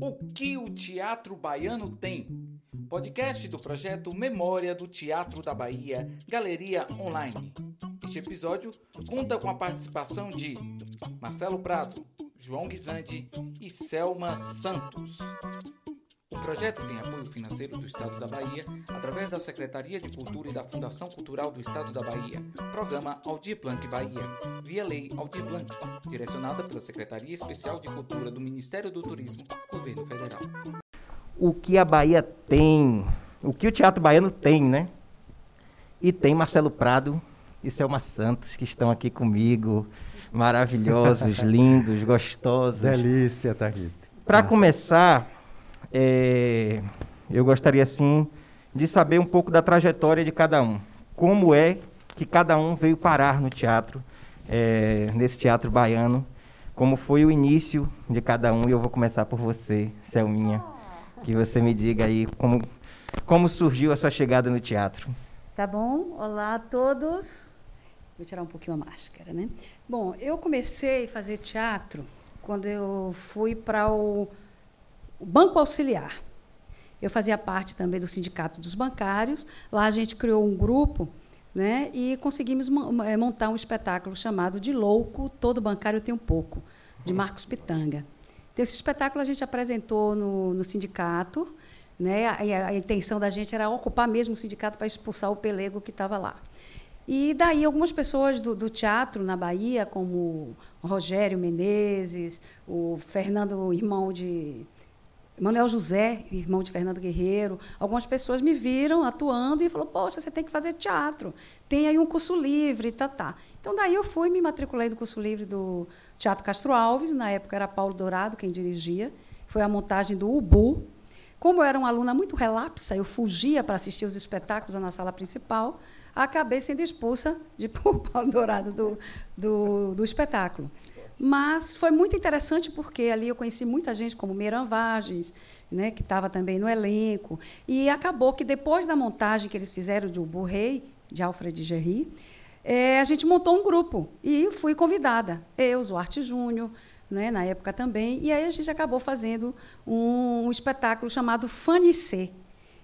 O que o teatro baiano tem? Podcast do projeto Memória do Teatro da Bahia, Galeria Online. Este episódio conta com a participação de Marcelo Prado, João Guizandi e Selma Santos. O projeto tem apoio financeiro do Estado da Bahia através da Secretaria de Cultura e da Fundação Cultural do Estado da Bahia, Programa Aldir Blanc Bahia, via Lei Aldir Blanc, direcionada pela Secretaria Especial de Cultura do Ministério do Turismo, Governo Federal. O que a Bahia tem, o que o teatro baiano tem, né? E tem Marcelo Prado e Selma Santos, que estão aqui comigo, maravilhosos, lindos, gostosos. Delícia, tá aqui. Para começar, é, eu gostaria sim de saber um pouco da trajetória de cada um. Como é que cada um veio parar no teatro, é, nesse teatro baiano? Como foi o início de cada um? E eu vou começar por você, Selminha. Que você me diga aí como, como surgiu a sua chegada no teatro. Tá bom? Olá a todos. Vou tirar um pouquinho a máscara, né? Bom, eu comecei a fazer teatro quando eu fui para o o Banco Auxiliar. Eu fazia parte também do Sindicato dos Bancários. Lá a gente criou um grupo né, e conseguimos eh, montar um espetáculo chamado De Louco, Todo Bancário Tem um Pouco, de Marcos Pitanga. Então, esse espetáculo a gente apresentou no, no sindicato. Né, a, a, intenção da gente era ocupar mesmo o sindicato para expulsar o pelego que estava lá. E daí algumas pessoas do, do, teatro na Bahia, como o Rogério Menezes, o Fernando, irmão de Manuel José, irmão de Fernando Guerreiro, algumas pessoas me viram atuando e falou: "Poxa, você tem que fazer teatro. Tem aí um curso livre, tá, tá". Então daí eu fui me matriculei no curso livre do Teatro Castro Alves, na época era Paulo Dourado quem dirigia. Foi a montagem do Ubu. Como eu era uma aluna muito relapsa, eu fugia para assistir os espetáculos na sala principal, acabei sendo expulsa de Paulo Dourado do, do, do espetáculo. Mas foi muito interessante porque ali eu conheci muita gente, como Meiran Vagens, né, que estava também no elenco. E acabou que depois da montagem que eles fizeram do Burrei, de Alfred Gerry, é, a gente montou um grupo e fui convidada. Eu, Zuarte Júnior, né, na época também. E aí a gente acabou fazendo um, um espetáculo chamado Fanicê.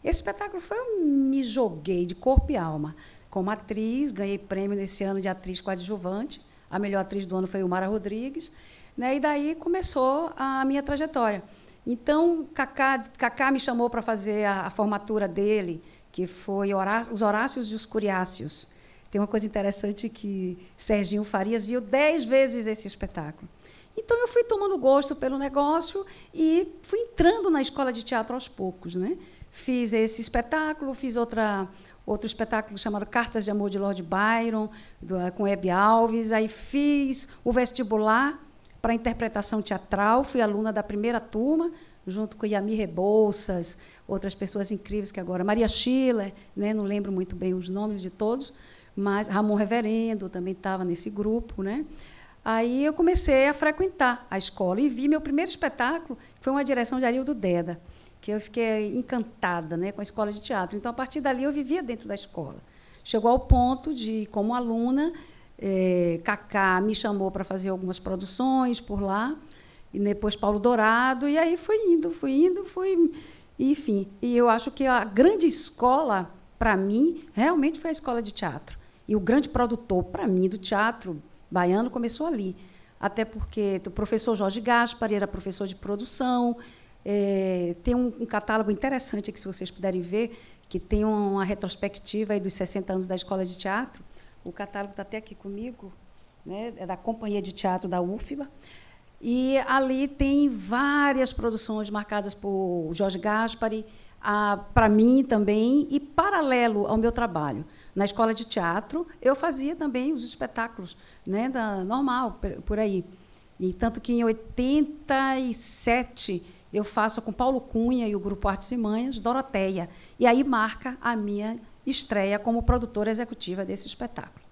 Esse espetáculo foi eu me joguei de corpo e alma. Como atriz, ganhei prêmio nesse ano de atriz coadjuvante a melhor atriz do ano foi o Mara Rodrigues. Né? E daí começou a minha trajetória. Então, Cacá, Cacá me chamou para fazer a, a, formatura dele, que foi Horá Os Horácios e os Curiáceos. Tem uma coisa interessante que Serginho Farias viu dez vezes esse espetáculo. Então, eu fui tomando gosto pelo negócio e fui entrando na escola de teatro aos poucos. Né? Fiz esse espetáculo, fiz outra, outro espetáculo chamado Cartas de Amor de Lord Byron, do, com Hebe Alves. Aí fiz o vestibular para interpretação teatral, fui aluna da primeira turma, junto com Yami Rebouças, outras pessoas incríveis que agora. Maria Schiller, né, não lembro muito bem os nomes de todos, mas Ramon Reverendo também estava nesse grupo. Né? Aí eu comecei a frequentar a escola e vi meu primeiro espetáculo, que foi uma direção de Arildo Deda que eu fiquei encantada né, com a escola de teatro. Então, a partir dali, eu vivia dentro da escola. Chegou ao ponto de, como aluna, é, Cacá me chamou para fazer algumas produções por lá, e depois Paulo Dourado, e aí fui indo, fui indo, fui. Enfim, e eu acho que a grande escola, para mim, realmente foi a escola de teatro. E o grande produtor, para mim, do teatro baiano começou ali. Até porque o professor Jorge Gaspar era professor de produção, é, tem um, um, catálogo interessante aqui, se vocês puderem ver, que tem uma retrospectiva dos 60 anos da Escola de Teatro. O catálogo está até aqui comigo, né, é da Companhia de Teatro da UFBA. E ali tem várias produções marcadas por Jorge Gaspari, para mim também, e paralelo ao meu trabalho. Na escola de teatro, eu fazia também os espetáculos, né, da, normal, por aí. E tanto que em 87 eu faço com Paulo Cunha e o Grupo Artes e Manhas, Doroteia. E aí marca a minha estreia como produtora executiva desse espetáculo.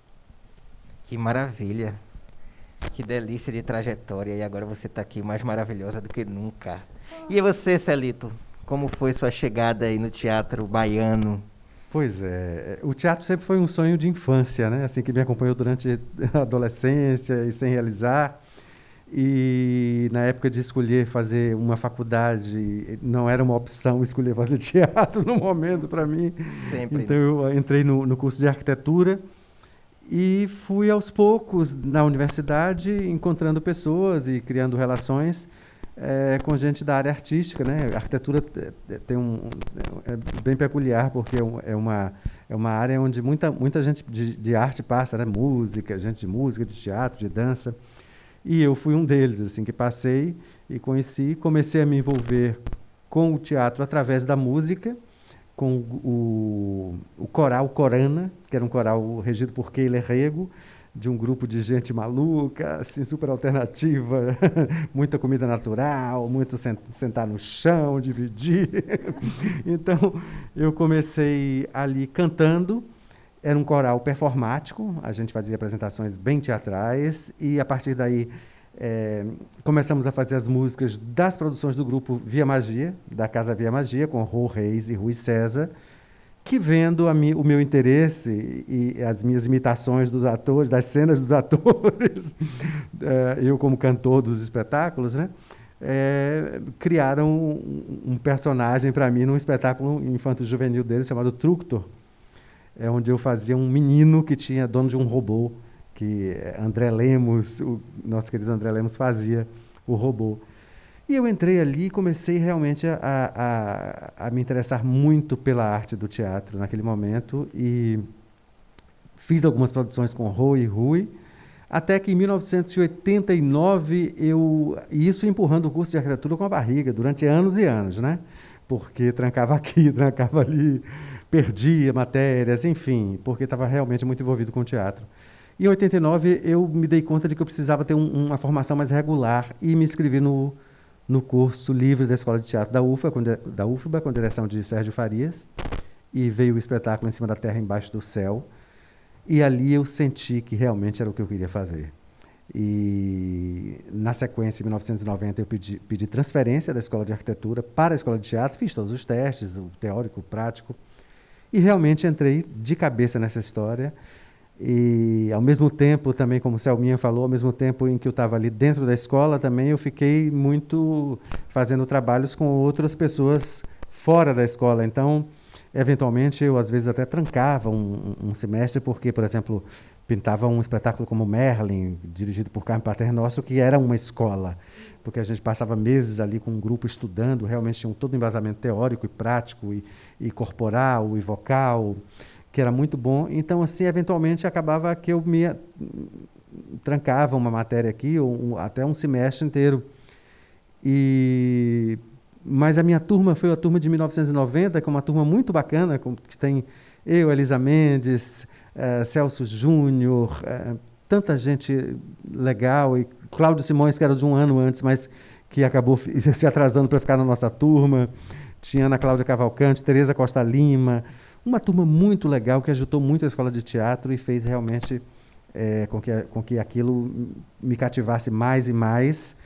Que maravilha! Que delícia de trajetória. E agora você está aqui mais maravilhosa do que nunca. E você, Celito? Como foi sua chegada aí no teatro baiano? Pois é, o teatro sempre foi um sonho de infância, né? Assim que me acompanhou durante a adolescência e sem realizar. E na época de escolher fazer uma faculdade, não era uma opção escolher fazer teatro no momento para mim. Sempre. Então eu entrei no, no curso de arquitetura e fui aos poucos na universidade encontrando pessoas e criando relações é, com gente da área artística, né? A arquitetura tem um é bem peculiar porque é, é uma é uma área onde muita muita gente de, de arte passa, né? Música, gente de música, de teatro, de dança. E eu fui um deles, assim, que passei e conheci, comecei a me envolver com o teatro através da música, com o, o coral Corana, que era um coral regido por Keila Rego, de um grupo de gente maluca, assim, super alternativa, muita comida natural, muito sentar no chão, dividir. então, eu comecei ali cantando, era um coral performático, a gente fazia apresentações bem teatrais, e a partir daí é, começamos a fazer as músicas das produções do grupo Via Magia, da Casa Via Magia, com Rô Reis e Rui César que vendo mi, o meu interesse e, as minhas imitações dos atores, das cenas dos atores, é, eu como cantor dos espetáculos, né, é, criaram um, um personagem para mim num espetáculo infanto-juvenil deles chamado Tructor, é onde eu fazia um menino que tinha dono de um robô, que André Lemos, o nosso querido André Lemos fazia o robô. E eu entrei ali e comecei realmente a, a, a, me interessar muito pela arte do teatro naquele momento e fiz algumas produções com Rui e Rui, até que em 1989 eu isso empurrando o curso de arquitetura com a barriga durante anos e anos, né? Porque trancava aqui, trancava ali, perdia matérias, enfim, porque estava realmente muito envolvido com o teatro. Em 89 eu me dei conta de que eu precisava ter um, uma formação mais regular e me inscrevi no no curso livre da Escola de Teatro da UFA, da UFBA, com direção de Sérgio Farias, e veio o espetáculo Em Cima da Terra, Embaixo do Céu, e ali eu senti que realmente era o que eu queria fazer. E, na sequência, em 1990, eu pedi, pedi transferência da Escola de Arquitetura para a Escola de Teatro, fiz todos os testes, o teórico, o prático, e realmente entrei de cabeça nessa história. E, ao mesmo tempo, também, como o Selminha falou, ao mesmo tempo em que eu estava ali dentro da escola, também eu fiquei muito fazendo trabalhos com outras pessoas fora da escola. Então, eventualmente, eu às vezes até trancava um, um semestre, porque, por exemplo, pintava um espetáculo como Merlin, dirigido por Carmen Paternosso, que era uma escola, porque a gente passava meses ali com um grupo estudando, realmente tinha um todo embasamento teórico e prático, e, e corporal, e vocal que era muito bom. Então, assim, eventualmente acabava que eu me trancava uma matéria aqui, ou um, até um semestre inteiro. E mas a minha turma foi a turma de 1990, que é uma turma muito bacana, que tem eu, Elisa Mendes, uh, Celso Júnior, uh, tanta gente legal, e Cláudio Simões, que era de um ano antes, mas que acabou se atrasando para ficar na nossa turma. Tinha Ana Cláudia Cavalcante, Tereza Costa Lima, uma turma muito legal que ajudou muito a escola de teatro e fez realmente é, com, que, com que aquilo me cativasse mais e mais.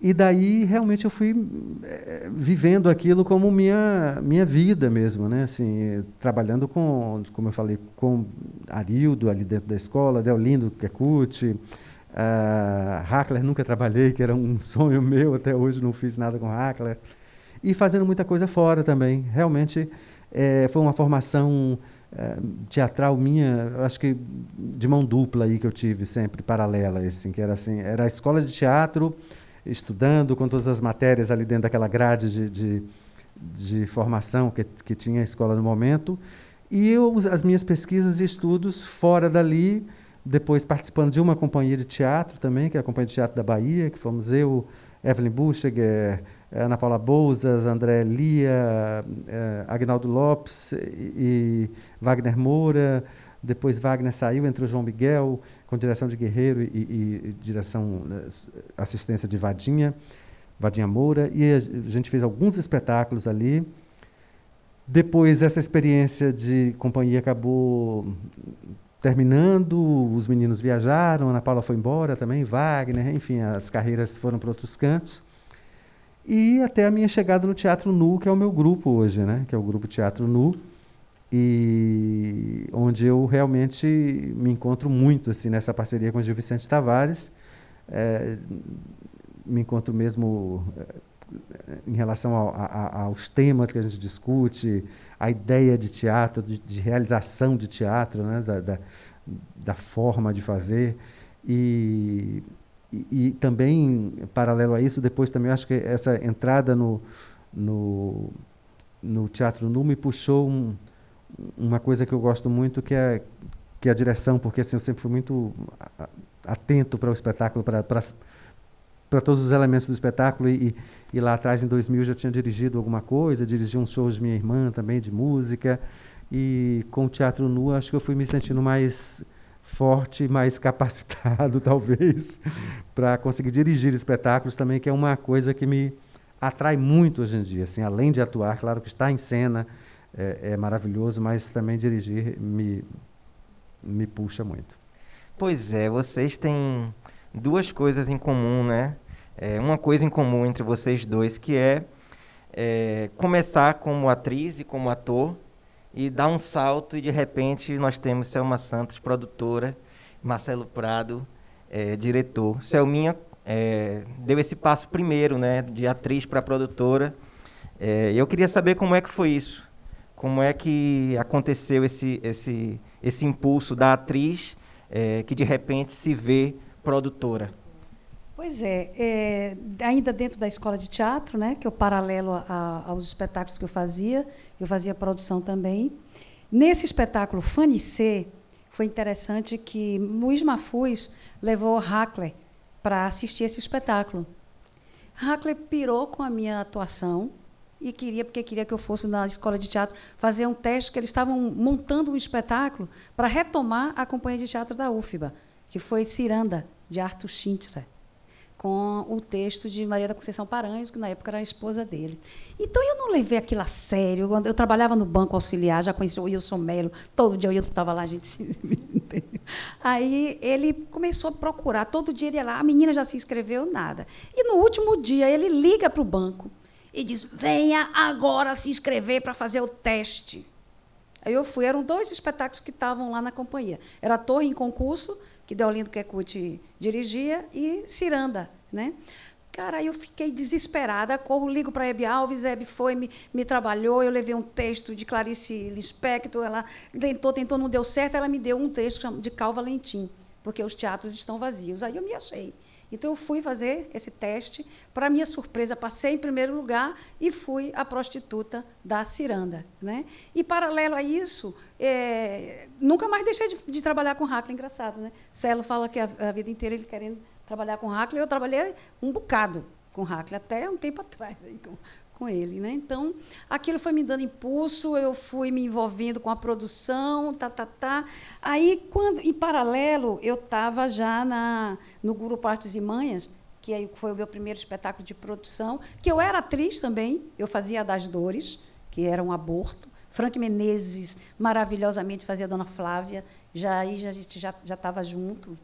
E daí realmente eu fui é, vivendo aquilo como minha minha vida mesmo, né? Assim, trabalhando com, como eu falei, com Arildo ali dentro da escola, Deolindo Kekuchi, uh, Hackler nunca trabalhei, que era um sonho meu, até hoje não fiz nada com Hackler. E fazendo muita coisa fora também. Realmente é, foi uma formação é, teatral minha, acho que de mão dupla aí que eu tive sempre paralela, assim, que era assim, era a escola de teatro, estudando com todas as matérias ali dentro daquela grade de, de, de formação que, que tinha a escola no momento, e eu, as minhas pesquisas e estudos fora dali, depois participando de uma companhia de teatro também, que é a Companhia de Teatro da Bahia, que fomos eu, Evelyn Bucheger, é, Ana Paula Bouzas, André Lia, é, Agnaldo Lopes e Wagner Moura. Depois Wagner saiu, entrou João Miguel, com direção de Guerreiro e, e, e direção, né, assistência de Vadinha, Vadinha Moura. E a gente fez alguns espetáculos ali. Depois essa experiência de companhia acabou terminando, os meninos viajaram, Ana Paula foi embora também, Wagner, enfim, as carreiras foram para outros cantos. E até a minha chegada no Teatro Nu, que é o meu grupo hoje, né? que é o grupo Teatro Nu, e onde eu realmente me encontro muito assim nessa parceria com o Gil Vicente Tavares, é, me encontro mesmo é, em relação ao, a, aos temas que a gente discute, a ideia de teatro, de, de realização de teatro, né, da, da, da, forma de fazer. E, e, e, também, paralelo a isso, depois também acho que essa entrada no, no, no teatro nu me puxou um, uma coisa que eu gosto muito, que é, que é a direção, porque assim, eu sempre fui muito atento para o espetáculo, para, para, todos os elementos do espetáculo. E, e, lá atrás, em 2000, já tinha dirigido alguma coisa, dirigi uns shows de minha irmã também, de música. E com o Teatro Nu, acho que eu fui me sentindo mais forte, mais capacitado, talvez, para conseguir dirigir espetáculos também, que é uma coisa que me atrai muito hoje em dia. Assim, além de atuar, claro que estar em cena é, é maravilhoso, mas também dirigir me, me puxa muito. Pois é, vocês têm duas coisas em comum, né? É, uma coisa em comum entre vocês dois, que é, é, começar como atriz e como ator e dar um salto e de repente nós temos Selma Santos, produtora, Marcelo Prado, é, diretor. Selminha é, deu esse passo primeiro, né, de atriz para produtora. É, eu queria saber como é que foi isso, como é que aconteceu esse, esse, esse impulso da atriz é, que de repente se vê produtora. Pois é, é, ainda dentro da escola de teatro, né, que é o paralelo a, aos espetáculos que eu fazia, eu fazia produção também. Nesse espetáculo Fanicê, foi interessante que Luiz Mafuz levou Hackler para assistir esse espetáculo. Hackler pirou com a minha atuação e queria, porque queria que eu fosse na escola de teatro fazer um teste, que eles estavam montando um espetáculo para retomar a companhia de teatro da UFBA, que foi Ciranda, de Arthur Schindler, com o texto de Maria da Conceição Paranhos, que na época era a esposa dele. Então eu não levei aquilo a sério. Eu trabalhava no banco auxiliar, já conheci o Wilson Melo, todo dia o Wilson estava lá, a gente se. Aí ele começou a procurar, todo dia ele ia lá, a menina já se inscreveu, nada. E no último dia ele liga para o banco e diz: venha agora se inscrever para fazer o teste. Aí eu fui, eram dois espetáculos que estavam lá na companhia. Era a Torre em Concurso que Deolindo Quecuti dirigia, e Ciranda. Né? Cara, eu fiquei desesperada, corro, ligo para Hebe Alves, Hebe foi, me, me trabalhou, eu levei um texto de Clarice Lispector, ela tentou, tentou, não deu certo, ela me deu um texto de Cal Valentim, porque os teatros estão vazios. Aí eu me achei. Então, eu fui fazer esse teste. Para minha surpresa, passei em primeiro lugar e fui a prostituta da Ciranda. Né? E, paralelo a isso, é, nunca mais deixei de, de trabalhar com Hackler. Engraçado, né? Celo fala que a, a, vida inteira ele querendo trabalhar com Hackler. Eu trabalhei um bocado com Hackler, até um tempo atrás, com, com ele. Né? Então, aquilo foi me dando impulso, eu fui me envolvendo com a produção, tá, tá, tá. Aí, quando, em paralelo, eu estava já na, no Grupo Artes e Manhas, que aí foi o meu primeiro espetáculo de produção, que eu era atriz também, eu fazia das Dores, que era um aborto. Frank Menezes, maravilhosamente, fazia a Dona Flávia, já aí já, a gente já estava junto,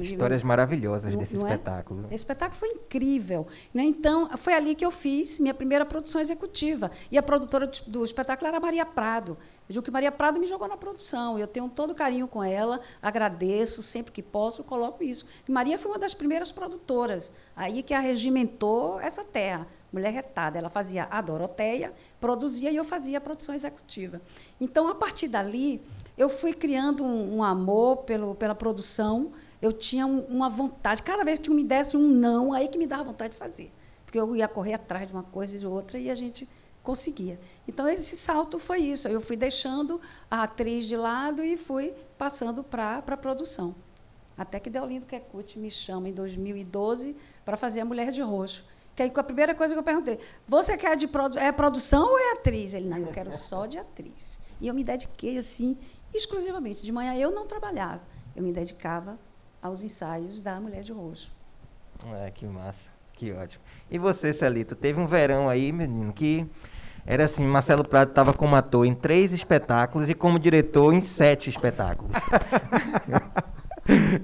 Histórias maravilhosas desse é? espetáculo. Esse espetáculo foi incrível. Né? Então, foi ali que eu fiz minha primeira produção executiva. E a produtora do espetáculo era Maria Prado. Eu digo que Maria Prado me jogou na produção. Eu tenho todo carinho com ela, agradeço, sempre que posso, coloco isso. E Maria foi uma das primeiras produtoras, aí que arregimentou essa terra. Mulher retada. Ela fazia a Doroteia, produzia e eu fazia a produção executiva. Então, a partir dali, eu fui criando um, um amor pelo, pela produção eu tinha um, uma vontade. Cada vez que me desse um não, aí que me dava vontade de fazer. Porque eu ia correr atrás de uma coisa e de outra e a gente conseguia. Então, esse salto foi isso. Eu fui deixando a atriz de lado e fui passando para a produção. Até que Deolindo Quecute me chama em 2012 para fazer A Mulher de Roxo. Que aí, a primeira coisa que eu perguntei, você quer de produ é produção ou é atriz? Ele, não, eu quero só de atriz. E eu me dediquei, assim, exclusivamente. De manhã eu não trabalhava, eu me dedicava aos ensaios da Mulher de Roxo. É, que massa, que ótimo. E você, Celito, teve um verão aí, menino, que era assim, Marcelo Prado estava como ator em três espetáculos e como diretor em sete espetáculos.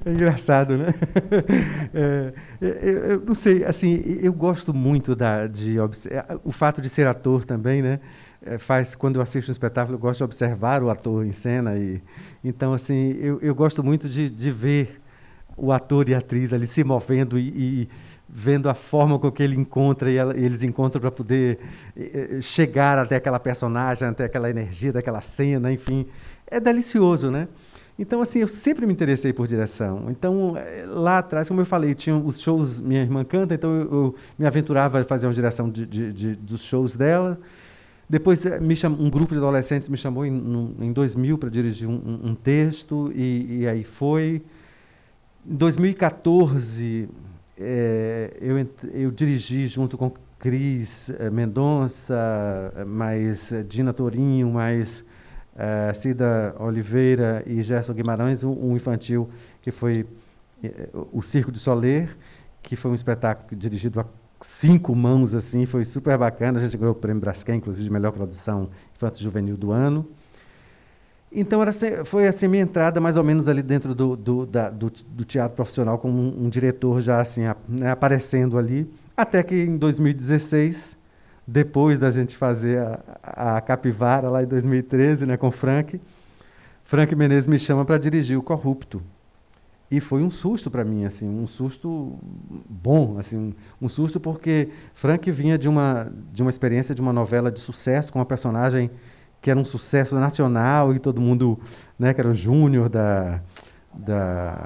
É engraçado, né? É, eu, eu, não sei, assim, eu gosto muito da, de o fato de ser ator também, né? É, faz quando eu assisto um espetáculo, eu gosto de observar o ator em cena e então assim, eu, eu gosto muito de, de ver o ator e a atriz ali se movendo e, e vendo a forma com que ele encontra e ela, eles encontram para poder eh, chegar até aquela personagem, até aquela energia daquela cena, enfim, é delicioso, né? Então, assim, eu sempre me interessei por direção. Então, eh, lá atrás, como eu falei, tinha os shows, minha irmã canta, então eu, eu me aventurava a fazer uma direção de, de, de, dos shows dela. Depois, eh, me cham, um grupo de adolescentes me chamou em, em 2000 para dirigir um, um texto, e, e, aí foi. Em 2014, é, eu, eu dirigi junto com Cris Mendonça, mais Dina Torinho, mais Cida Oliveira e Gerson Guimarães, um, um infantil que foi o Circo de Soler, que foi um espetáculo dirigido a cinco mãos, assim, foi super bacana. A gente ganhou o prêmio Braskem, inclusive, de melhor produção infantil juvenil do ano. Então era, foi assim minha entrada mais ou menos ali dentro do, do, da, do, do teatro profissional como um, um diretor já assim a, né, aparecendo ali, até que em 2016 depois da gente fazer a, a Capivara lá em 2013, né, com Frank, Frank Menezes me chama para dirigir o Corrupto. E foi um susto para mim, assim, um susto bom, assim, um, susto porque Frank vinha de uma de uma experiência de uma novela de sucesso com uma personagem que era um sucesso nacional e todo mundo, né, que era o Júnior da da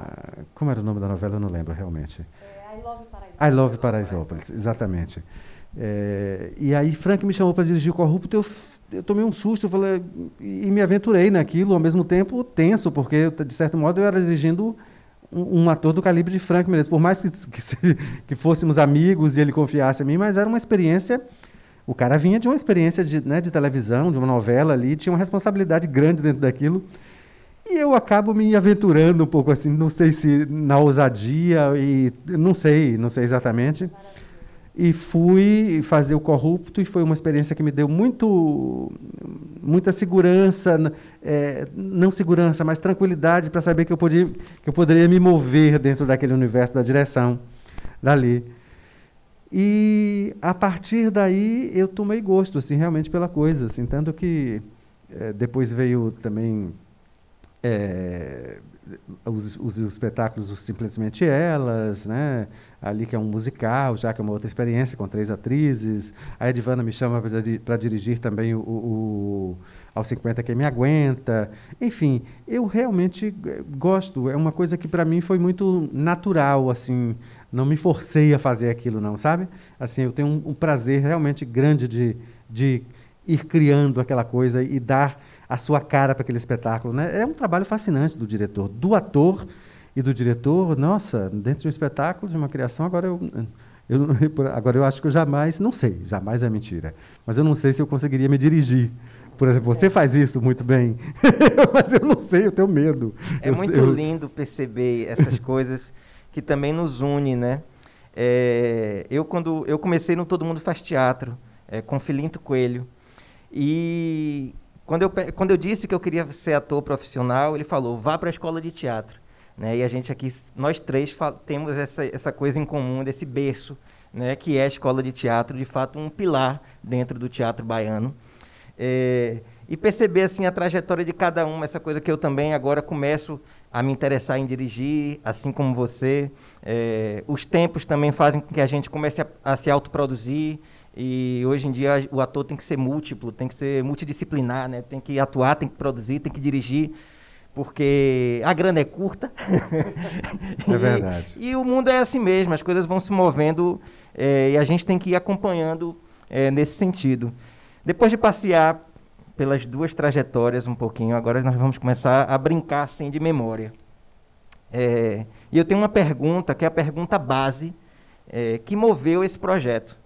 como era o nome da novela, eu não lembro realmente. É, I Love Paraisópolis. I Love Paraisópolis, exatamente. É, e aí Frank me chamou para dirigir o Corrupto, eu, eu tomei um susto, eu falei, e, me aventurei naquilo, ao mesmo tempo tenso, porque, de certo modo, eu era dirigindo um, um ator do calibre de Frank Menezes, por mais que, que, que, fôssemos amigos e ele confiasse em mim, mas era uma experiência... O cara vinha de uma experiência de, né, de televisão, de uma novela ali, tinha uma responsabilidade grande dentro daquilo. E eu acabo me aventurando um pouco assim, não sei se na ousadia, e não sei, não sei exatamente. E fui fazer o corrupto e foi uma experiência que me deu muito muita segurança é, não segurança mas tranquilidade para saber que eu podia que eu poderia me mover dentro daquele universo da direção dali e a partir daí eu tomei gosto assim realmente pela coisa assim tanto que é, depois veio também é, os, os, espetáculos os Simplesmente Elas, né? ali que é um musical, já que é uma outra experiência, com três atrizes. A Edvana me chama para dirigir também o, o, Aos 50 Quem Me Aguenta. Enfim, eu realmente gosto, é uma coisa que para mim foi muito natural, assim, não me forcei a fazer aquilo não, sabe? Assim, eu tenho um, um prazer realmente grande de, de ir criando aquela coisa e dar a sua cara para aquele espetáculo. Né? É um trabalho fascinante do diretor, do ator e do diretor. Nossa, dentro de um espetáculo, de uma criação, agora eu, eu, agora eu acho que eu jamais, não sei, jamais é mentira, mas eu não sei se eu conseguiria me dirigir. Por exemplo, você faz isso muito bem, mas eu não sei, eu tenho medo. É eu, muito eu... lindo perceber essas coisas que também nos unem, né? É, eu quando eu comecei no Todo Mundo Faz Teatro, é, com Filinto Coelho, e quando eu, quando eu disse que eu queria ser ator profissional, ele falou, vá para a escola de teatro. Né? E a gente aqui, nós três, temos essa, essa coisa em comum, desse berço, né? que é a escola de teatro, de fato, um pilar dentro do teatro baiano. É, e perceber assim a trajetória de cada um, essa coisa que eu também agora começo a me interessar em dirigir, assim como você. É, os tempos também fazem com que a gente comece a, a se autoproduzir, e hoje em dia o ator tem que ser múltiplo, tem que ser multidisciplinar, né? Tem que atuar, tem que produzir, tem que dirigir, porque a grana é curta. É verdade. e, e, o mundo é assim mesmo, as coisas vão se movendo é, e a gente tem que ir acompanhando é, nesse sentido. Depois de passear pelas duas trajetórias um pouquinho, agora nós vamos começar a brincar assim de memória. É, e eu tenho uma pergunta, que é a pergunta base, é, que moveu esse projeto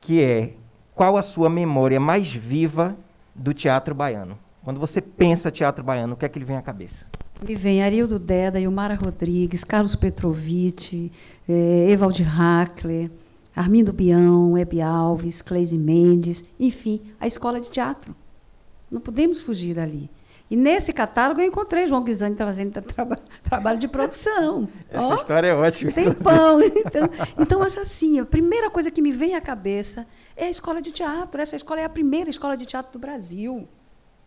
que é qual a sua memória mais viva do teatro baiano? Quando você pensa teatro baiano, o que é que lhe vem à cabeça? Me vem Arildo Deda, Ilmara Rodrigues, Carlos Petrovic, eh, Evaldi Hackler, Armindo Bião, Hebe Alves, Cleise Mendes, enfim, a escola de teatro. Não podemos fugir dali. E nesse catálogo eu encontrei João Guizani traba trabalho de produção. Essa oh, história é ótima. Tem pão. Então, então, acho assim, a primeira coisa que me vem à cabeça é a escola de teatro. Essa escola é a primeira escola de teatro do Brasil,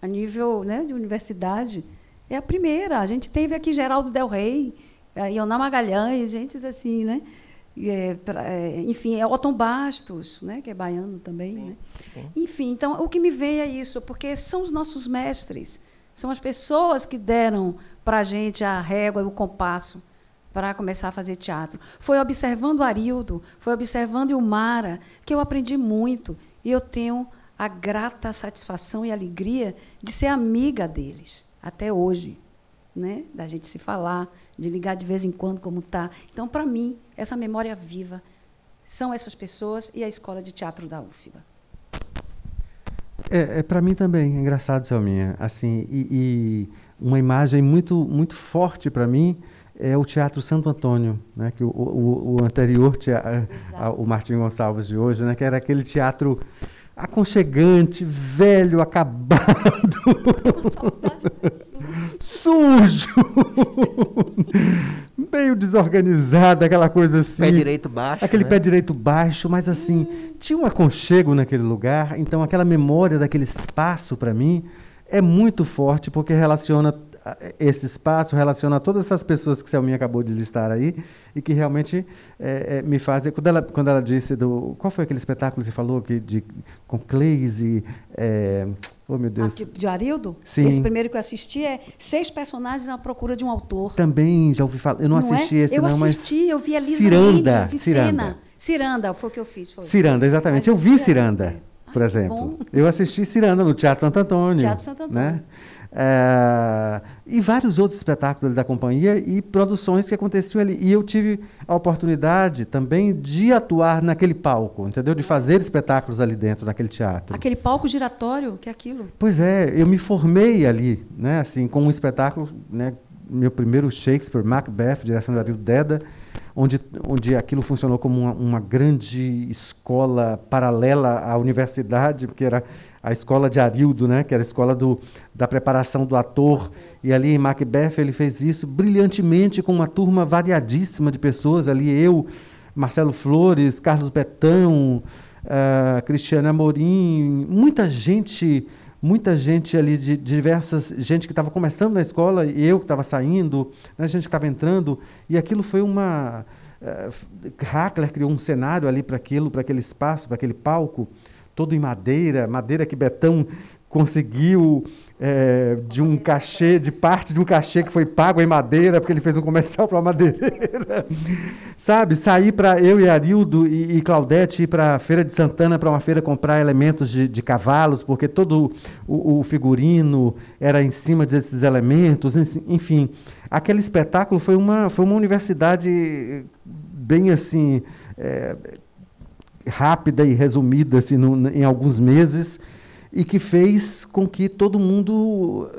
a nível né, de universidade. É a primeira. A gente teve aqui Geraldo Del Rey, é, Ioná Magalhães, gente assim, né? É, pra, é, enfim, é Otton Bastos, né, que é baiano também. Sim, né? sim. Enfim, então, o que me vem é isso, porque são os nossos mestres, são as pessoas que deram para a gente a régua e o compasso para começar a fazer teatro. Foi observando o Arildo, foi observando o Mara, que eu aprendi muito. E eu tenho a grata satisfação e alegria de ser amiga deles, até hoje né? da gente se falar, de ligar de vez em quando como está. Então, para mim, essa memória viva são essas pessoas e a escola de teatro da UFBA. É, é para mim também, é engraçado, Selminha. Assim, e, e uma imagem muito, muito forte para mim é o Teatro Santo Antônio, né? que o, o, o anterior, o Martim Gonçalves de hoje, né? que era aquele teatro aconchegante, velho, acabado. sujo, meio desorganizado, aquela coisa assim. Pé direito baixo. Aquele né? pé direito baixo, mas assim, tinha um aconchego naquele lugar, então aquela memória daquele espaço para mim é muito forte porque relaciona esse espaço relaciona todas essas pessoas que Selminha acabou de listar aí e que realmente é, é, me fazem. Quando ela, quando ela disse do. Qual foi aquele espetáculo que você falou que de, com Cleise? É, oh, meu Deus. Ah, de Arildo? Sim. Esse primeiro que eu assisti é Seis Personagens à Procura de um Autor. Também já ouvi falar. Eu não, não é? assisti é? esse, eu não, mas. Eu assisti, eu vi a Lisa Ciranda, Mendes Ciranda. cena. Ciranda, foi o que eu fiz. Foi. Ciranda, exatamente. Eu vi Ciranda, por exemplo. Bom. Eu assisti Ciranda no Teatro Santo Antônio. Teatro Santo Antônio. Né? É, e vários outros espetáculos da companhia e produções que aconteciam ali. E eu tive a oportunidade também de atuar naquele palco, entendeu? De fazer espetáculos ali dentro, naquele teatro. Aquele palco giratório, que é aquilo? Pois é, eu me formei ali, né, assim, com um espetáculo, né, meu primeiro Shakespeare, Macbeth, direção de Ariel Deda, onde, onde aquilo funcionou como uma, uma grande escola paralela à universidade, porque era a escola de Arildo, né, que era a escola do, da preparação do ator. E ali em Macbeth ele fez isso brilhantemente com uma turma variadíssima de pessoas. Ali eu, Marcelo Flores, Carlos Betão, uh, Cristiane Amorim, muita gente, muita gente ali de, de diversas, gente que estava começando na escola e eu que estava saindo, né, gente que estava entrando. E aquilo foi uma... Uh, Hackler criou um cenário ali para aquilo, para aquele espaço, para aquele palco todo em madeira, madeira que Betão conseguiu é, de um cachê, de parte de um cachê que foi pago em madeira, porque ele fez um comercial para madeireira. Sabe, sair para eu e Arildo e, e Claudete ir para a Feira de Santana, para uma feira comprar elementos de, de cavalos, porque todo o, o, figurino era em cima desses elementos, enfim. Aquele espetáculo foi uma, foi uma universidade bem assim. É, rápida e resumida assim, no, em alguns meses e que fez com que todo mundo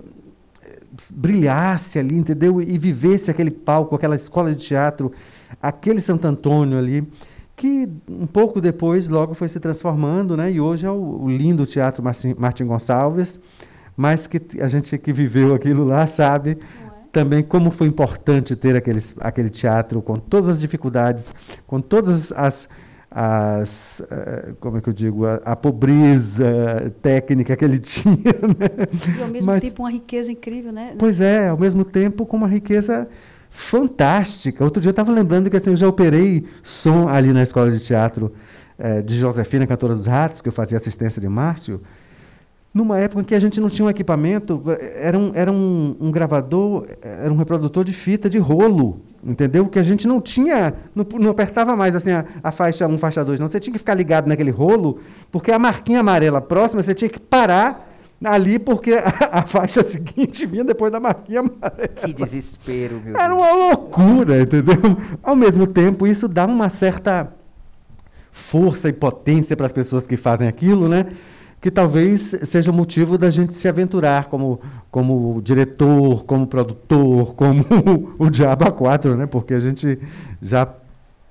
eh, brilhasse ali, entendeu? E vivesse aquele palco, aquela escola de teatro, aquele Santo Antônio ali, que um pouco depois logo foi se transformando, né? E hoje é o, o lindo Teatro Martin, Martin, Gonçalves, mas que a gente que viveu aquilo lá sabe é? também como foi importante ter aquele, aquele teatro com todas as dificuldades, com todas as as, eh, como é que eu digo, a, a, pobreza técnica que ele tinha. Né? E ao mesmo Mas, tempo uma riqueza incrível, né? Pois é, ao mesmo tempo com uma riqueza fantástica. Outro dia eu estava lembrando que assim, eu já operei som ali na escola de teatro eh, de Josefina, cantora dos Ratos, que eu fazia assistência de Márcio, numa época em que a gente não tinha um equipamento, era um, era um, um gravador, era um reprodutor de fita de rolo, entendeu? Que a gente não tinha, não, não apertava mais assim a, a, faixa 1, faixa 2, não. Você tinha que ficar ligado naquele rolo, porque a marquinha amarela próxima, você tinha que parar ali, porque a, a faixa seguinte vinha depois da marquinha amarela. Que desespero, meu Era uma loucura, entendeu? Ao mesmo tempo, isso dá uma certa força e potência para as pessoas que fazem aquilo, né? Que talvez seja motivo da gente se aventurar como, como diretor, como produtor, como o Diabo 4, né? porque a gente já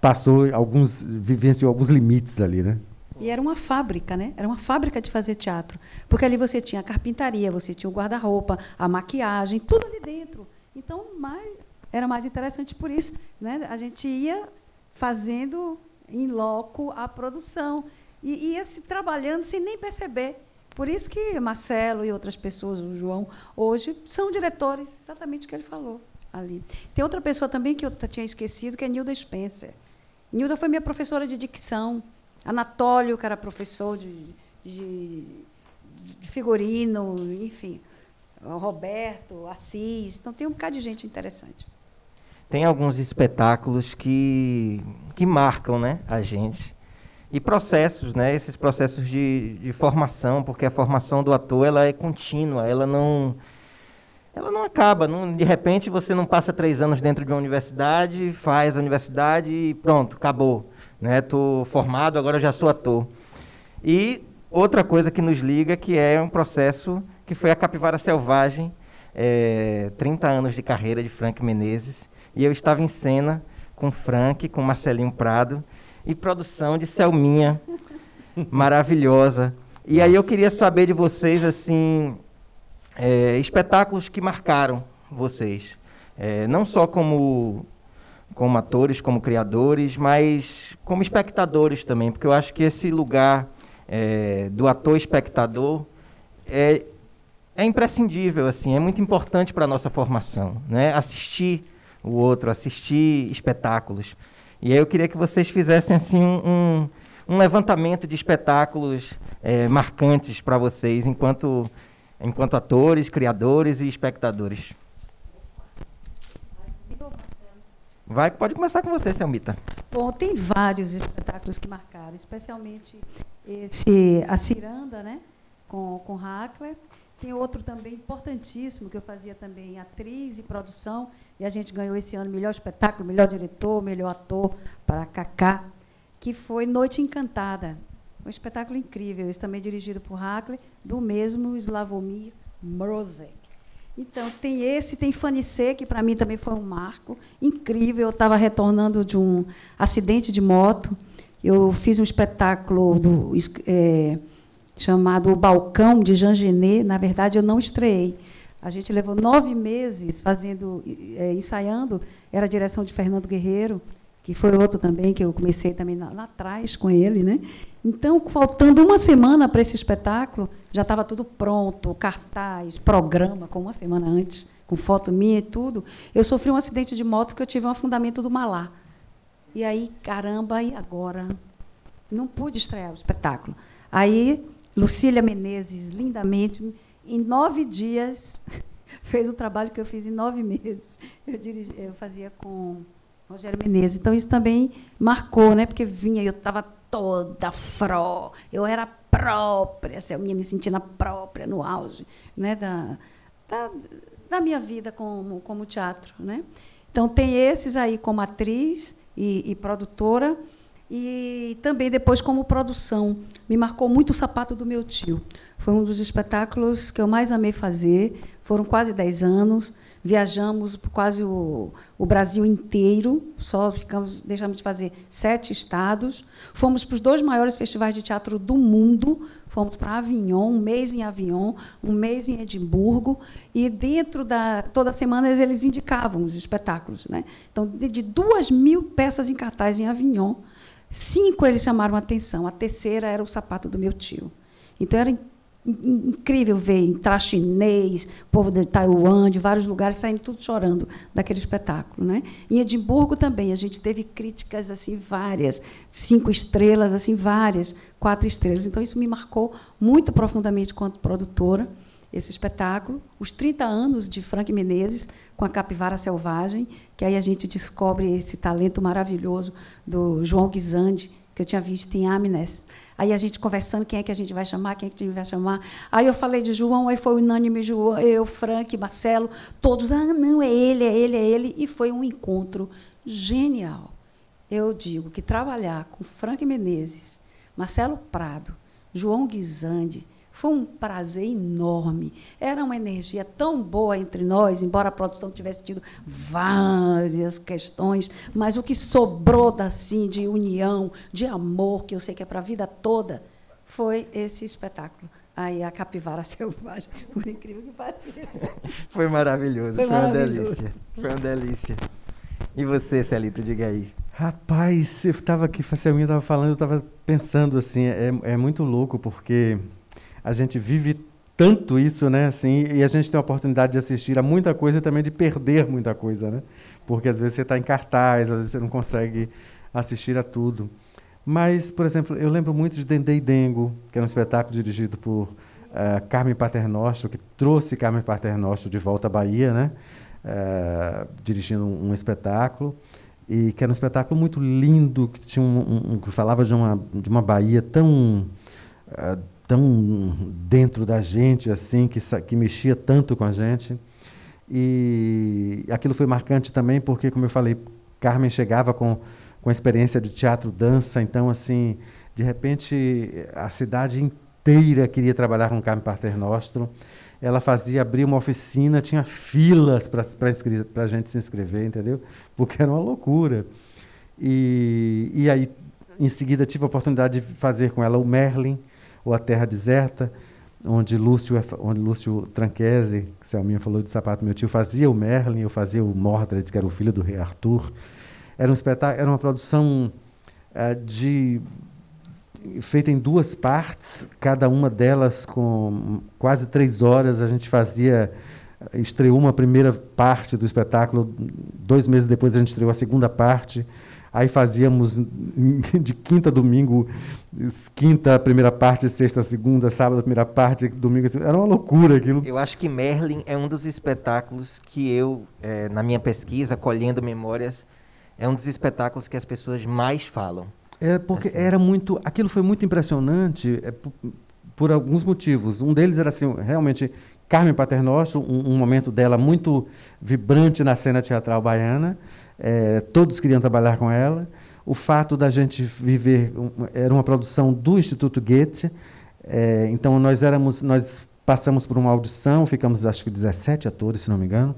passou alguns, vivenciou alguns limites ali, né? E era uma fábrica, né? Era uma fábrica de fazer teatro. Porque ali você tinha a carpintaria, você tinha o guarda-roupa, a maquiagem, tudo ali dentro. Então, mais, era mais interessante por isso. Né? A gente ia fazendo em loco a produção e ia se trabalhando sem nem perceber. Por isso que Marcelo e outras pessoas, o João, hoje são diretores, exatamente o que ele falou. ali. Tem outra pessoa também que eu tinha esquecido, que é Nilda Spencer. Nilda foi minha professora de dicção. Anatólio, que era professor de, de, de figurino, enfim. Roberto, Assis. Então, tem um bocado de gente interessante. Tem alguns espetáculos que, que marcam né, a gente. E processos, né, esses processos de, de formação, porque a formação do ator ela é contínua, ela não, ela não acaba. Não, de repente você não passa três anos dentro de uma universidade, faz a universidade e pronto, acabou. Né? Tô formado, agora já sou ator. E outra coisa que nos liga, que é um processo que foi a Capivara Selvagem, é, 30 anos de carreira de Frank Menezes. E eu estava em cena com Frank, com Marcelinho Prado, e produção de Selminha, maravilhosa. E aí eu queria saber de vocês, assim, é, espetáculos que marcaram vocês. É, não só como, como atores, como criadores, mas como espectadores também, porque eu acho que esse lugar é, do ator espectador é, é imprescindível, assim, é muito importante para a nossa formação, né? Assistir o outro, assistir espetáculos. E aí eu queria que vocês fizessem assim um, um levantamento de espetáculos é, marcantes para vocês enquanto enquanto atores, criadores e espectadores. Vai, pode começar com você, Selmita. Bom, tem vários espetáculos que marcaram, especialmente esse A Ciranda, né, com, com Hackler. Tem outro também importantíssimo, que eu fazia também atriz e produção, e a gente ganhou esse ano melhor espetáculo, melhor diretor, melhor ator para Cacá, que foi Noite Encantada. Um espetáculo incrível, esse também dirigido por Hackler, do mesmo Slavomir Mrozek. Então, tem esse, tem Fanicê, que para mim também foi um marco incrível. Eu estava retornando de um acidente de moto. Eu fiz um espetáculo do, é, chamado O Balcão, de Jean Genet. Na verdade, eu não estreiei. A gente levou nove meses fazendo, é, ensaiando. Era a direção de Fernando Guerreiro que foi outro também que eu comecei também lá, lá atrás com ele, né? Então, faltando uma semana para esse espetáculo, já estava tudo pronto, cartaz, programa, com uma semana antes, com foto minha e tudo. Eu sofri um acidente de moto que eu tive um afundamento do Malá. E aí, caramba, e agora? Não pude estrear o espetáculo. Aí, Lucília Menezes, lindamente, em nove dias, fez o trabalho que eu fiz em nove meses. Eu, dirigi, eu fazia com Rogério Menezes. Então, isso também marcou, né? porque vinha, eu estava toda fró, eu era própria, assim, eu ia me sentindo própria no auge né? da, da, da minha vida como, como teatro. Né? Então, tem esses aí como atriz e, e produtora, e também depois como produção. Me marcou muito o sapato do meu tio. Foi um dos espetáculos que eu mais amei fazer. Foram quase 10 anos viajamos por quase o, o, Brasil inteiro, só ficamos, deixamos de fazer sete estados. Fomos para os dois maiores festivais de teatro do mundo. Fomos para Avignon, um mês em Avignon, um mês em Edimburgo, e dentro da toda semana eles indicavam os espetáculos, né? Então, de, de duas mil peças em cartaz em Avignon, cinco eles chamaram a atenção. A terceira era o sapato do meu tio. Então era incrível ver entrar chinês, povo de Taiwan, de vários lugares saindo tudo chorando daquele espetáculo, né? Em Edimburgo também a gente teve críticas assim várias, cinco estrelas, assim várias, quatro estrelas. Então isso me marcou muito profundamente quanto produtora esse espetáculo, os 30 anos de Frank Menezes com a Capivara Selvagem, que aí a gente descobre esse talento maravilhoso do João Guisande, que eu tinha visto em Amnes. Aí a gente conversando, quem é que a gente vai chamar, quem é que a gente vai chamar. Aí eu falei de João, aí foi unânime João, eu, Frank, Marcelo, todos, ah, não, é ele, é ele, é ele. E foi um encontro genial. Eu digo que trabalhar com Frank Menezes, Marcelo Prado, João Guisande, foi um prazer enorme. Era uma energia tão boa entre nós, embora a produção tivesse tido várias questões, mas o que sobrou assim de união, de amor, que eu sei que é para a vida toda, foi esse espetáculo. Aí a capivara selvagem, por incrível que pareça. Foi maravilhoso, foi, foi maravilhoso. uma delícia. Foi uma delícia. E você, Celito, diga aí. Rapaz, eu estava aqui, a Selminha estava falando, eu estava pensando assim, é, é muito louco, porque a gente vive tanto isso, né? Assim, e a gente tem a oportunidade de assistir a muita coisa e também de perder muita coisa, né? Porque às vezes você está em cartaz, às vezes você não consegue assistir a tudo. Mas, por exemplo, eu lembro muito de Dendê e Dengo, que era um espetáculo dirigido por uh, Carmen Paternostro, que trouxe Carmen Paternostro de volta à Bahia, né? Uh, dirigindo um, um, espetáculo e que era um espetáculo muito lindo que tinha um, um, que falava de uma de uma Bahia tão uh, tão dentro da gente assim que que mexia tanto com a gente e aquilo foi marcante também porque como eu falei Carmen chegava com com a experiência de teatro dança então assim de repente a cidade inteira queria trabalhar com Carmen Paternostro ela fazia abrir uma oficina, tinha filas para a gente se inscrever, entendeu? Porque era uma loucura. E, e aí, em seguida, tive a oportunidade de fazer com ela o Merlin, ou A Terra Deserta, onde Lúcio, onde Lúcio Tranquese, que Selminha falou do sapato meu tio, fazia o Merlin, eu fazia o Mordred, que era o filho do rei Arthur. Era um espetáculo, era uma produção uh, de feita em duas partes, cada uma delas com quase três horas. A gente fazia, estreou uma primeira parte do espetáculo, dois meses depois a gente estreou a segunda parte. Aí fazíamos de quinta a domingo, quinta a primeira parte, sexta a segunda, sábado a primeira parte, domingo. Era uma loucura aquilo. Eu acho que Merlin é um dos espetáculos que eu, é, na minha pesquisa, colhendo memórias, é um dos espetáculos que as pessoas mais falam. É porque assim. era muito, aquilo foi muito impressionante é, por, por, alguns motivos. Um deles era assim, realmente Carmen Paternostro, um, um momento dela muito vibrante na cena teatral baiana. É, todos queriam trabalhar com ela. O fato da gente viver era uma produção do Instituto Goethe. É, então nós éramos, nós passamos por uma audição, ficamos acho que 17 atores, se não me engano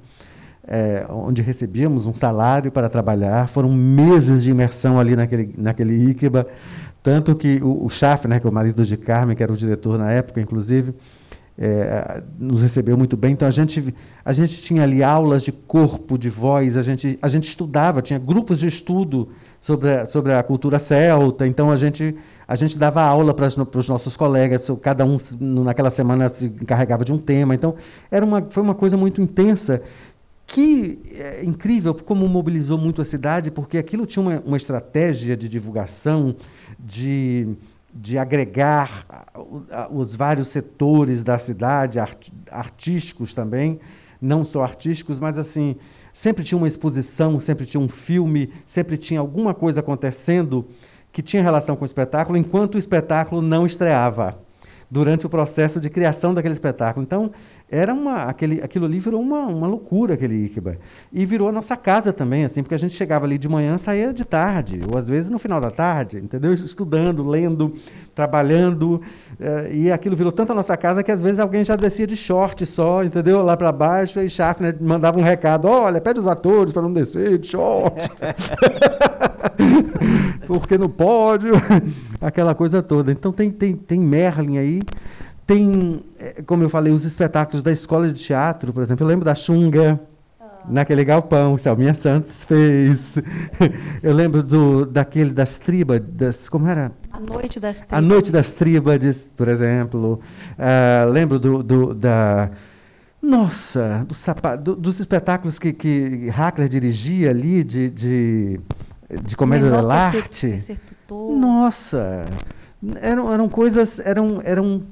é, onde recebíamos um salário para trabalhar. Foram meses de imersão ali naquele, naquele Iquiba. Tanto que o, o Chaf, né, que é o marido de Carmen, que era o diretor na época, inclusive, é, nos recebeu muito bem. Então a gente, a gente tinha ali aulas de corpo, de voz, a gente, a gente estudava, tinha grupos de estudo sobre a, sobre a cultura celta. Então a gente, a gente dava aula para os nossos colegas, cada um naquela semana se encarregava de um tema. Então era uma, foi uma coisa muito intensa que é incrível como mobilizou muito a cidade, porque aquilo tinha uma, uma estratégia de divulgação, de, de agregar os vários setores da cidade, art, artísticos também, não só artísticos, mas assim, sempre tinha uma exposição, sempre tinha um filme, sempre tinha alguma coisa acontecendo que tinha relação com o espetáculo, enquanto o espetáculo não estreava durante o processo de criação daquele espetáculo. Então, era uma, aquele, aquilo ali virou uma, uma loucura, aquele Iquiba. E virou a nossa casa também, assim, porque a gente chegava ali de manhã, saía de tarde, ou às vezes no final da tarde, entendeu? Estudando, lendo, trabalhando. Eh, e aquilo virou tanto a nossa casa que às vezes alguém já descia de short só, entendeu? Lá para baixo, e Schaffner né, mandava um recado: olha, pede os atores para não descer de short. porque não pode. Aquela coisa toda. Então tem, tem, tem Merlin aí. Tem, eh, como eu falei, os espetáculos da escola de teatro, por exemplo. Eu lembro da Xunga, ah. naquele galpão que Selminha Santos fez. Eu lembro do, daquele das tribas, como era? A Noite das Tribas. A Noite das Tribas, por exemplo. Uh, lembro do, do, da... Nossa, do sapa, do, dos espetáculos que, que Hackler dirigia ali, de, de, de comédia dell'arte. Nossa, eram, eram coisas, eram, eram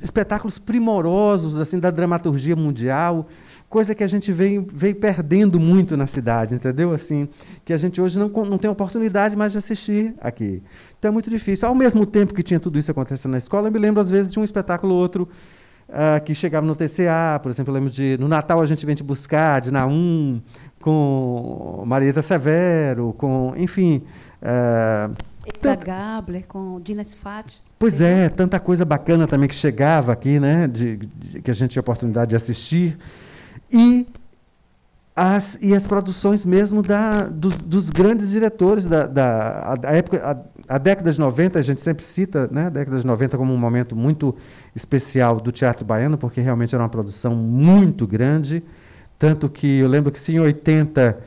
espetáculos primorosos assim da dramaturgia mundial, coisa que a gente veio, veio perdendo muito na cidade, entendeu? Assim, que a gente hoje não, não tem oportunidade mais de assistir aqui. Então é muito difícil. Ao mesmo tempo que tinha tudo isso acontecendo na escola, eu me lembro às vezes de um espetáculo ou outro uh, que chegava no TCA, por exemplo, eu lembro de no Natal a gente vem te buscar, de Naum, com Marieta Severo, com, enfim, uh, Eda Gabler, com Dina Sfat. Pois é, tanta coisa bacana também que chegava aqui, né, de, de, que a gente tinha oportunidade de assistir. E as, e as produções mesmo da, dos, dos grandes diretores da, da a, a época. A, a, década de 90, a gente sempre cita né, a década de 90 como um momento muito especial do teatro baiano, porque realmente era uma produção muito grande. Tanto que eu lembro que, se em 80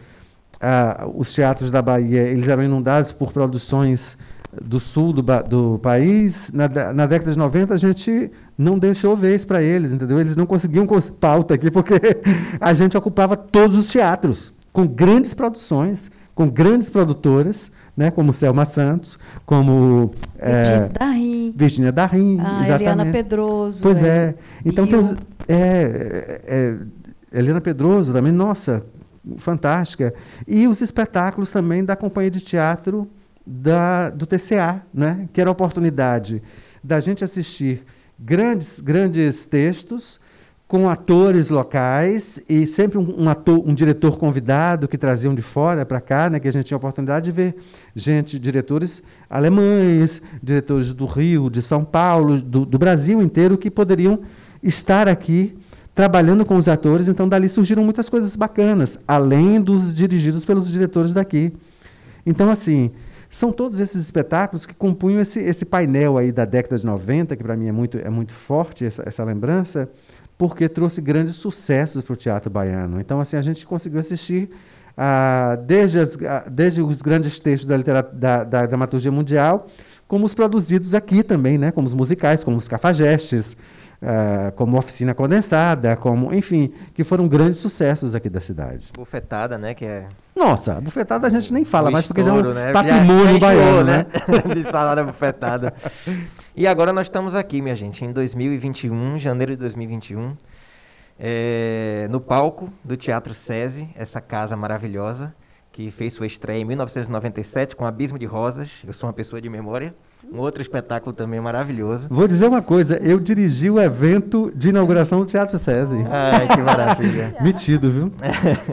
ah, os teatros da Bahia eles eram inundados por produções do sul do, do país, na, na, década de 90, a gente não deixou vez para eles, entendeu? Eles não conseguiam pauta aqui, porque a gente ocupava todos os teatros, com grandes produções, com grandes produtoras, né, como Selma Santos, como Virginia é, Darim, Virginia Darim ah, Eliana Pedroso. Pois é. é. Então tem os, é, é, Helena Pedroso também, nossa, fantástica. E os espetáculos também da companhia de teatro da, do TCA, né? que era a oportunidade da gente assistir grandes, grandes textos com atores locais e sempre um, um, ator, um diretor convidado que traziam de fora para cá, né, que a gente tinha a oportunidade de ver gente, diretores alemães, diretores do Rio, de São Paulo, do, do Brasil inteiro, que poderiam estar aqui trabalhando com os atores. Então, dali surgiram muitas coisas bacanas, além dos dirigidos pelos diretores daqui. Então, assim, são todos esses espetáculos que compunham esse, esse painel aí da década de 90, que para mim é muito, é muito forte essa, essa lembrança, porque trouxe grandes sucessos para o teatro baiano. Então, assim, a gente conseguiu assistir ah, desde, as, ah, desde os grandes textos da, da, da, dramaturgia mundial, como os produzidos aqui também, né? como os musicais, como os cafajestes, Uh, como oficina condensada, como, enfim, que foram grandes sucessos aqui da cidade. Bufetada, né, que é nossa, bufetada a gente nem fala mais porque já é um né? patrimônio já, já baiano, né? né? De falar da bufetada. E agora nós estamos aqui, minha gente, em 2021, janeiro de 2021, é, no palco do Teatro SESI, essa casa maravilhosa, que fez sua estreia em 1997 com Abismo de Rosas. Eu sou uma pessoa de memória. Um outro espetáculo também maravilhoso. Vou dizer uma coisa, eu dirigi o evento de inauguração do Teatro SESI. Ai, que maravilha. Metido, viu?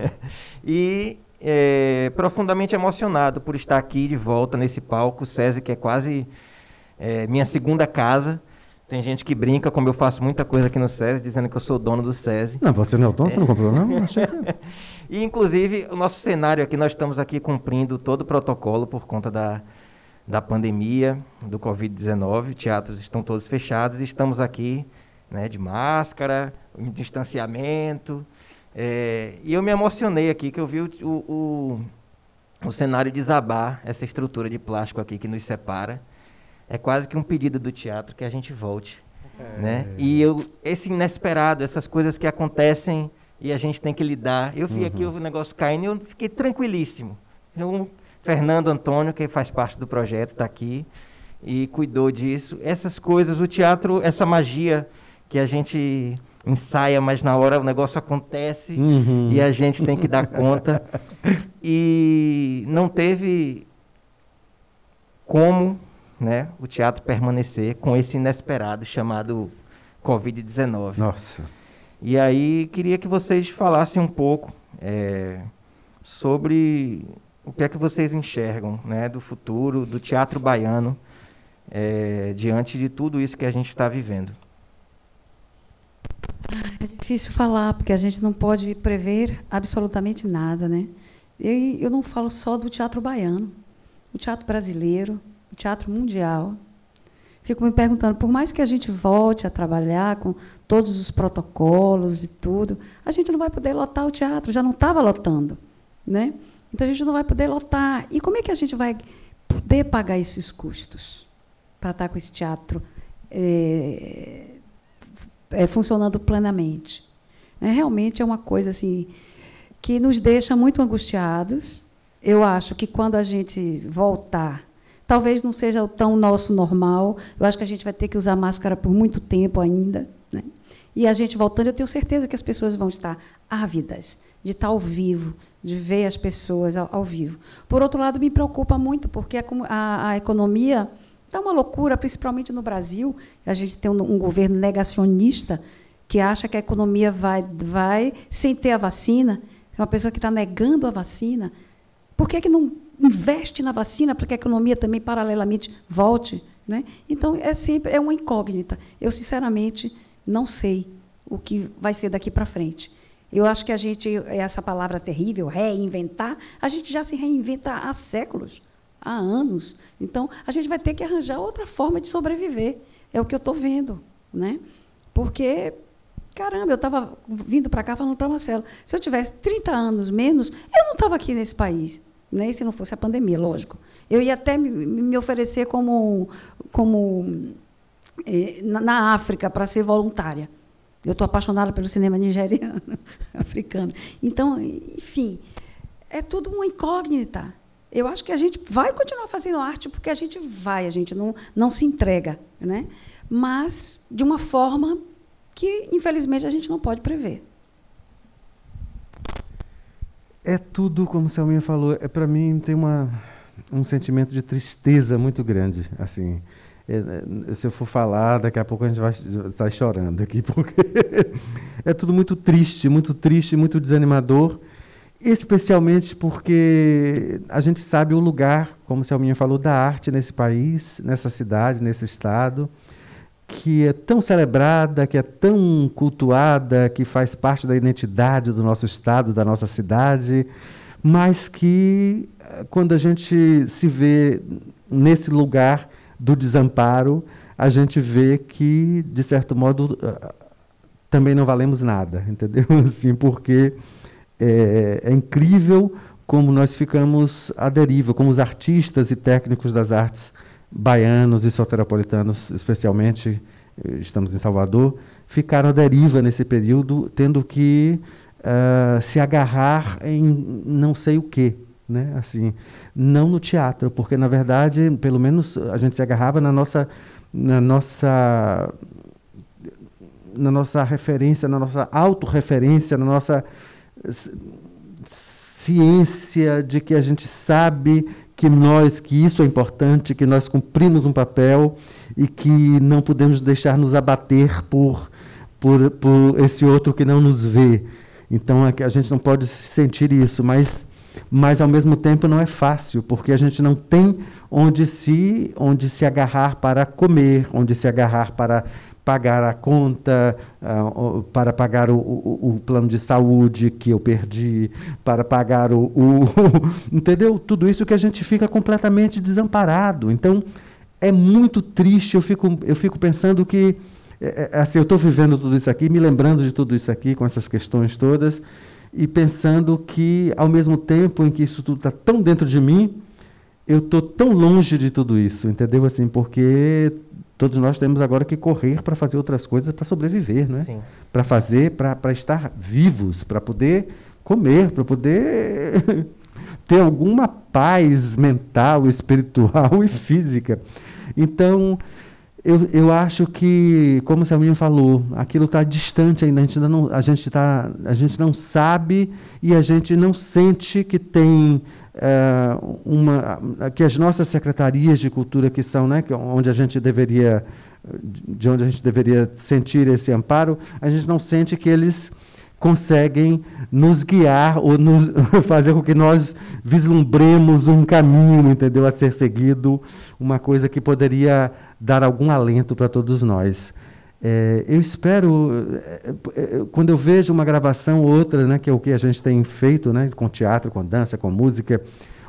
e é, profundamente emocionado por estar aqui de volta nesse palco. César, que é quase é, minha segunda casa. Tem gente que brinca, como eu faço muita coisa aqui no SESI, dizendo que eu sou dono do SESI. Não, você não é o dono, você não comprou, não? Achei que... e, inclusive, o nosso cenário aqui, nós estamos aqui cumprindo todo o protocolo por conta da, da pandemia, do Covid-19. Teatros estão todos fechados e estamos aqui né, de máscara, em distanciamento. É, e eu me emocionei aqui que eu vi o, o, o, cenário desabar, essa estrutura de plástico aqui que nos separa. É quase que um pedido do teatro que a gente volte. É. Né? E eu, esse inesperado, essas coisas que acontecem e a gente tem que lidar. Eu vi uhum. aqui o negócio caindo e eu fiquei tranquilíssimo. Eu, Fernando Antônio, que faz parte do projeto, está aqui e cuidou disso. Essas coisas, o teatro, essa magia que a gente ensaia, mas na hora o negócio acontece uhum. e a gente tem que dar conta. e não teve como né, o teatro permanecer com esse inesperado chamado Covid-19. Nossa. E aí queria que vocês falassem um pouco é, sobre o que é que vocês enxergam né, do futuro do teatro baiano é, diante de tudo isso que a gente está vivendo. É difícil falar, porque a gente não pode prever absolutamente nada, né? E eu não falo só do teatro baiano, o teatro brasileiro, o teatro mundial. Fico me perguntando, por mais que a gente volte a trabalhar com todos os protocolos e tudo, a gente não vai poder lotar o teatro, já não estava lotando, né? Então a gente não vai poder lotar. E como é que a gente vai poder pagar esses custos para estar com esse teatro é, é, funcionando plenamente. É, realmente é uma coisa assim que nos deixa muito angustiados. Eu acho que quando a gente voltar, talvez não seja tão nosso normal. Eu acho que a gente vai ter que usar máscara por muito tempo ainda. Né? E a gente voltando, eu tenho certeza que as pessoas vão estar ávidas de estar ao vivo, de ver as pessoas ao, ao vivo. Por outro lado, me preocupa muito, porque a, a, a economia Está uma loucura, principalmente no Brasil. A gente tem um, um, governo negacionista que acha que a economia vai, vai sem ter a vacina. É uma pessoa que está negando a vacina. Por que, que não investe na vacina para que a economia também, paralelamente, volte? Né? Então, é sempre é uma incógnita. Eu, sinceramente, não sei o que vai ser daqui para frente. Eu acho que a gente, essa palavra terrível, reinventar, a gente já se reinventa há séculos há anos. Então, a gente vai ter que arranjar outra forma de sobreviver. É o que eu estou vendo. Né? Porque, caramba, eu estava vindo para cá falando para Marcelo, se eu tivesse 30 anos menos, eu não estava aqui nesse país. nem se não fosse a pandemia, lógico. Eu ia até me, oferecer como, como eh, na África para ser voluntária. Eu estou apaixonada pelo cinema nigeriano, africano. Então, enfim, é tudo uma incógnita. Eu acho que a gente vai continuar fazendo arte porque a gente vai, a gente não, não se entrega, né? mas de uma forma que, infelizmente, a gente não pode prever. É tudo, como o Selminha falou, é, para mim tem uma, um sentimento de tristeza muito grande. assim Se eu for falar, daqui a pouco a gente vai estar chorando aqui, porque é tudo muito triste, muito triste, muito desanimador especialmente porque a gente sabe o lugar, como o Selminha falou, da arte nesse país, nessa cidade, nesse estado, que é tão celebrada, que é tão cultuada, que faz parte da identidade do nosso estado, da nossa cidade, mas que quando a gente se vê nesse lugar do desamparo, a gente vê que de certo modo também não valemos nada, entendeu? Assim, porque é, é incrível como nós ficamos à deriva, como os artistas e técnicos das artes baianos e soteropolitanos, especialmente, eh, estamos em Salvador, ficaram à deriva nesse período, tendo que uh, se agarrar em não sei o quê. Né? Assim, não no teatro, porque, na verdade, pelo menos a gente se agarrava na nossa, na nossa, na nossa referência, na nossa autorreferência, na nossa ciência de que a gente sabe que nós, que isso é importante, que nós cumprimos um papel e que não podemos deixar nos abater por, por, por esse outro que não nos vê. Então a gente não pode sentir isso, mas, mas ao mesmo tempo não é fácil, porque a gente não tem onde se, onde se agarrar para comer, onde se agarrar para pagar a conta, uh, para pagar o, o, o, plano de saúde que eu perdi, para pagar o, o entendeu? Tudo isso que a gente fica completamente desamparado. Então é muito triste. Eu fico, eu fico pensando que é, assim, eu estou vivendo tudo isso aqui, me lembrando de tudo isso aqui com essas questões todas e pensando que ao mesmo tempo em que isso tudo está tão dentro de mim, eu estou tão longe de tudo isso, entendeu? Assim, porque Todos nós temos agora que correr para fazer outras coisas para sobreviver, não é? Para fazer, para estar vivos, para poder comer, para poder ter alguma paz mental, espiritual e física. Então, eu, eu acho que, como o Selminha falou, aquilo está distante ainda, a gente, ainda não, a, gente tá, a gente não sabe e a gente não sente que tem é, uma, que as nossas secretarias de cultura que são, né, que onde a gente deveria, de onde a gente deveria sentir esse amparo, a gente não sente que eles conseguem nos guiar ou nos fazer com que nós vislumbremos um caminho, entendeu, a ser seguido, uma coisa que poderia dar algum alento para todos nós. É, eu espero, é, é, quando eu vejo uma gravação ou outra, né, que é o que a gente tem feito, né, com teatro, com dança, com música.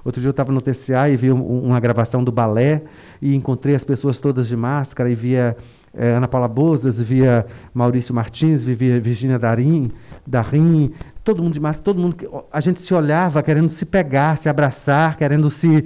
Outro dia eu estava no TCA e vi uma gravação do balé e encontrei as pessoas todas de máscara e via é, Ana Paula Bozas, via Maurício Martins, via Virginia Darim, Darim, todo mundo de máscara, todo mundo. A gente se olhava querendo se pegar, se abraçar, querendo se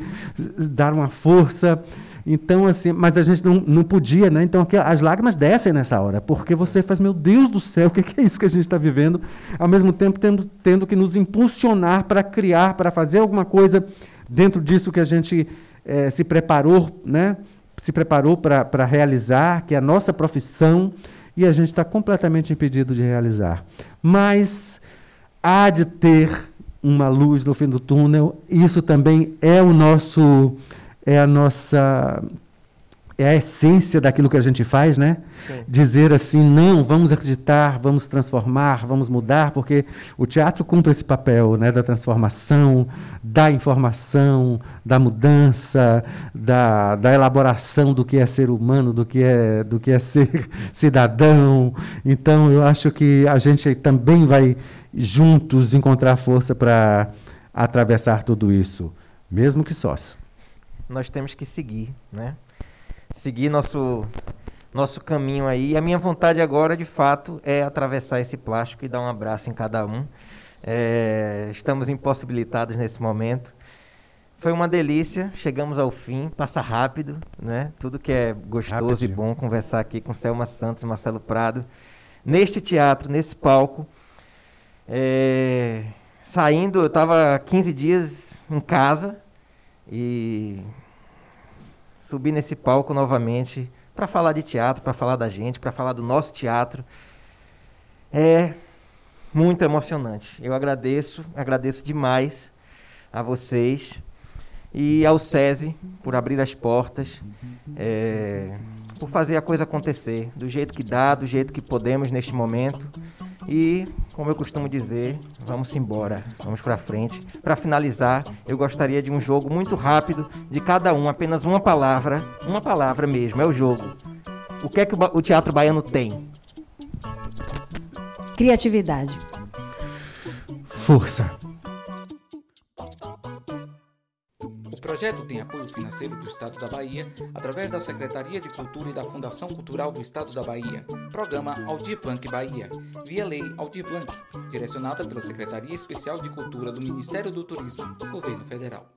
dar uma força. Então, assim, mas a gente não, não podia, né? Então, aqui, as lágrimas descem nessa hora, porque você faz, meu Deus do céu, o que é isso que a gente está vivendo? Ao mesmo tempo, tendo, tendo que nos impulsionar para criar, para fazer alguma coisa dentro disso que a gente é, se preparou, né? Se preparou para realizar, que é a nossa profissão, e a gente está completamente impedido de realizar. Mas há de ter uma luz no fim do túnel, isso também é o nosso é a nossa é a essência daquilo que a gente faz, né? Sim. Dizer assim, não, vamos acreditar, vamos transformar, vamos mudar, porque o teatro cumpre esse papel, né, da transformação, da informação, da mudança, da, da elaboração do que é ser humano, do que é do que é ser cidadão. Então, eu acho que a gente também vai juntos encontrar força para atravessar tudo isso, mesmo que sós nós temos que seguir, né? Seguir nosso nosso caminho aí. E a minha vontade agora, de fato, é atravessar esse plástico e dar um abraço em cada um. É, estamos impossibilitados nesse momento. Foi uma delícia, chegamos ao fim, passa rápido, né? Tudo que é gostoso Rapidinho. e bom conversar aqui com Selma Santos e Marcelo Prado, neste teatro, nesse palco. É... Saindo, eu estava 15 dias em casa e subi nesse palco novamente para falar de teatro, para falar da gente, para falar do nosso teatro. É muito emocionante. Eu agradeço, agradeço demais a vocês e ao SESI por abrir as portas, é, por fazer a coisa acontecer do jeito que dá, do jeito que podemos neste momento. E, como eu costumo dizer, vamos embora, vamos para frente. Para finalizar, eu gostaria de um jogo muito rápido de cada um, apenas uma palavra, uma palavra mesmo, é o jogo. O que é que o teatro baiano tem? Criatividade. Força. Projeto tem apoio financeiro do Estado da Bahia através da Secretaria de Cultura e da Fundação Cultural do Estado da Bahia, programa Aldir Blanc Bahia, via Lei Aldir Blanc, direcionada pela Secretaria Especial de Cultura do Ministério do Turismo, Governo Federal.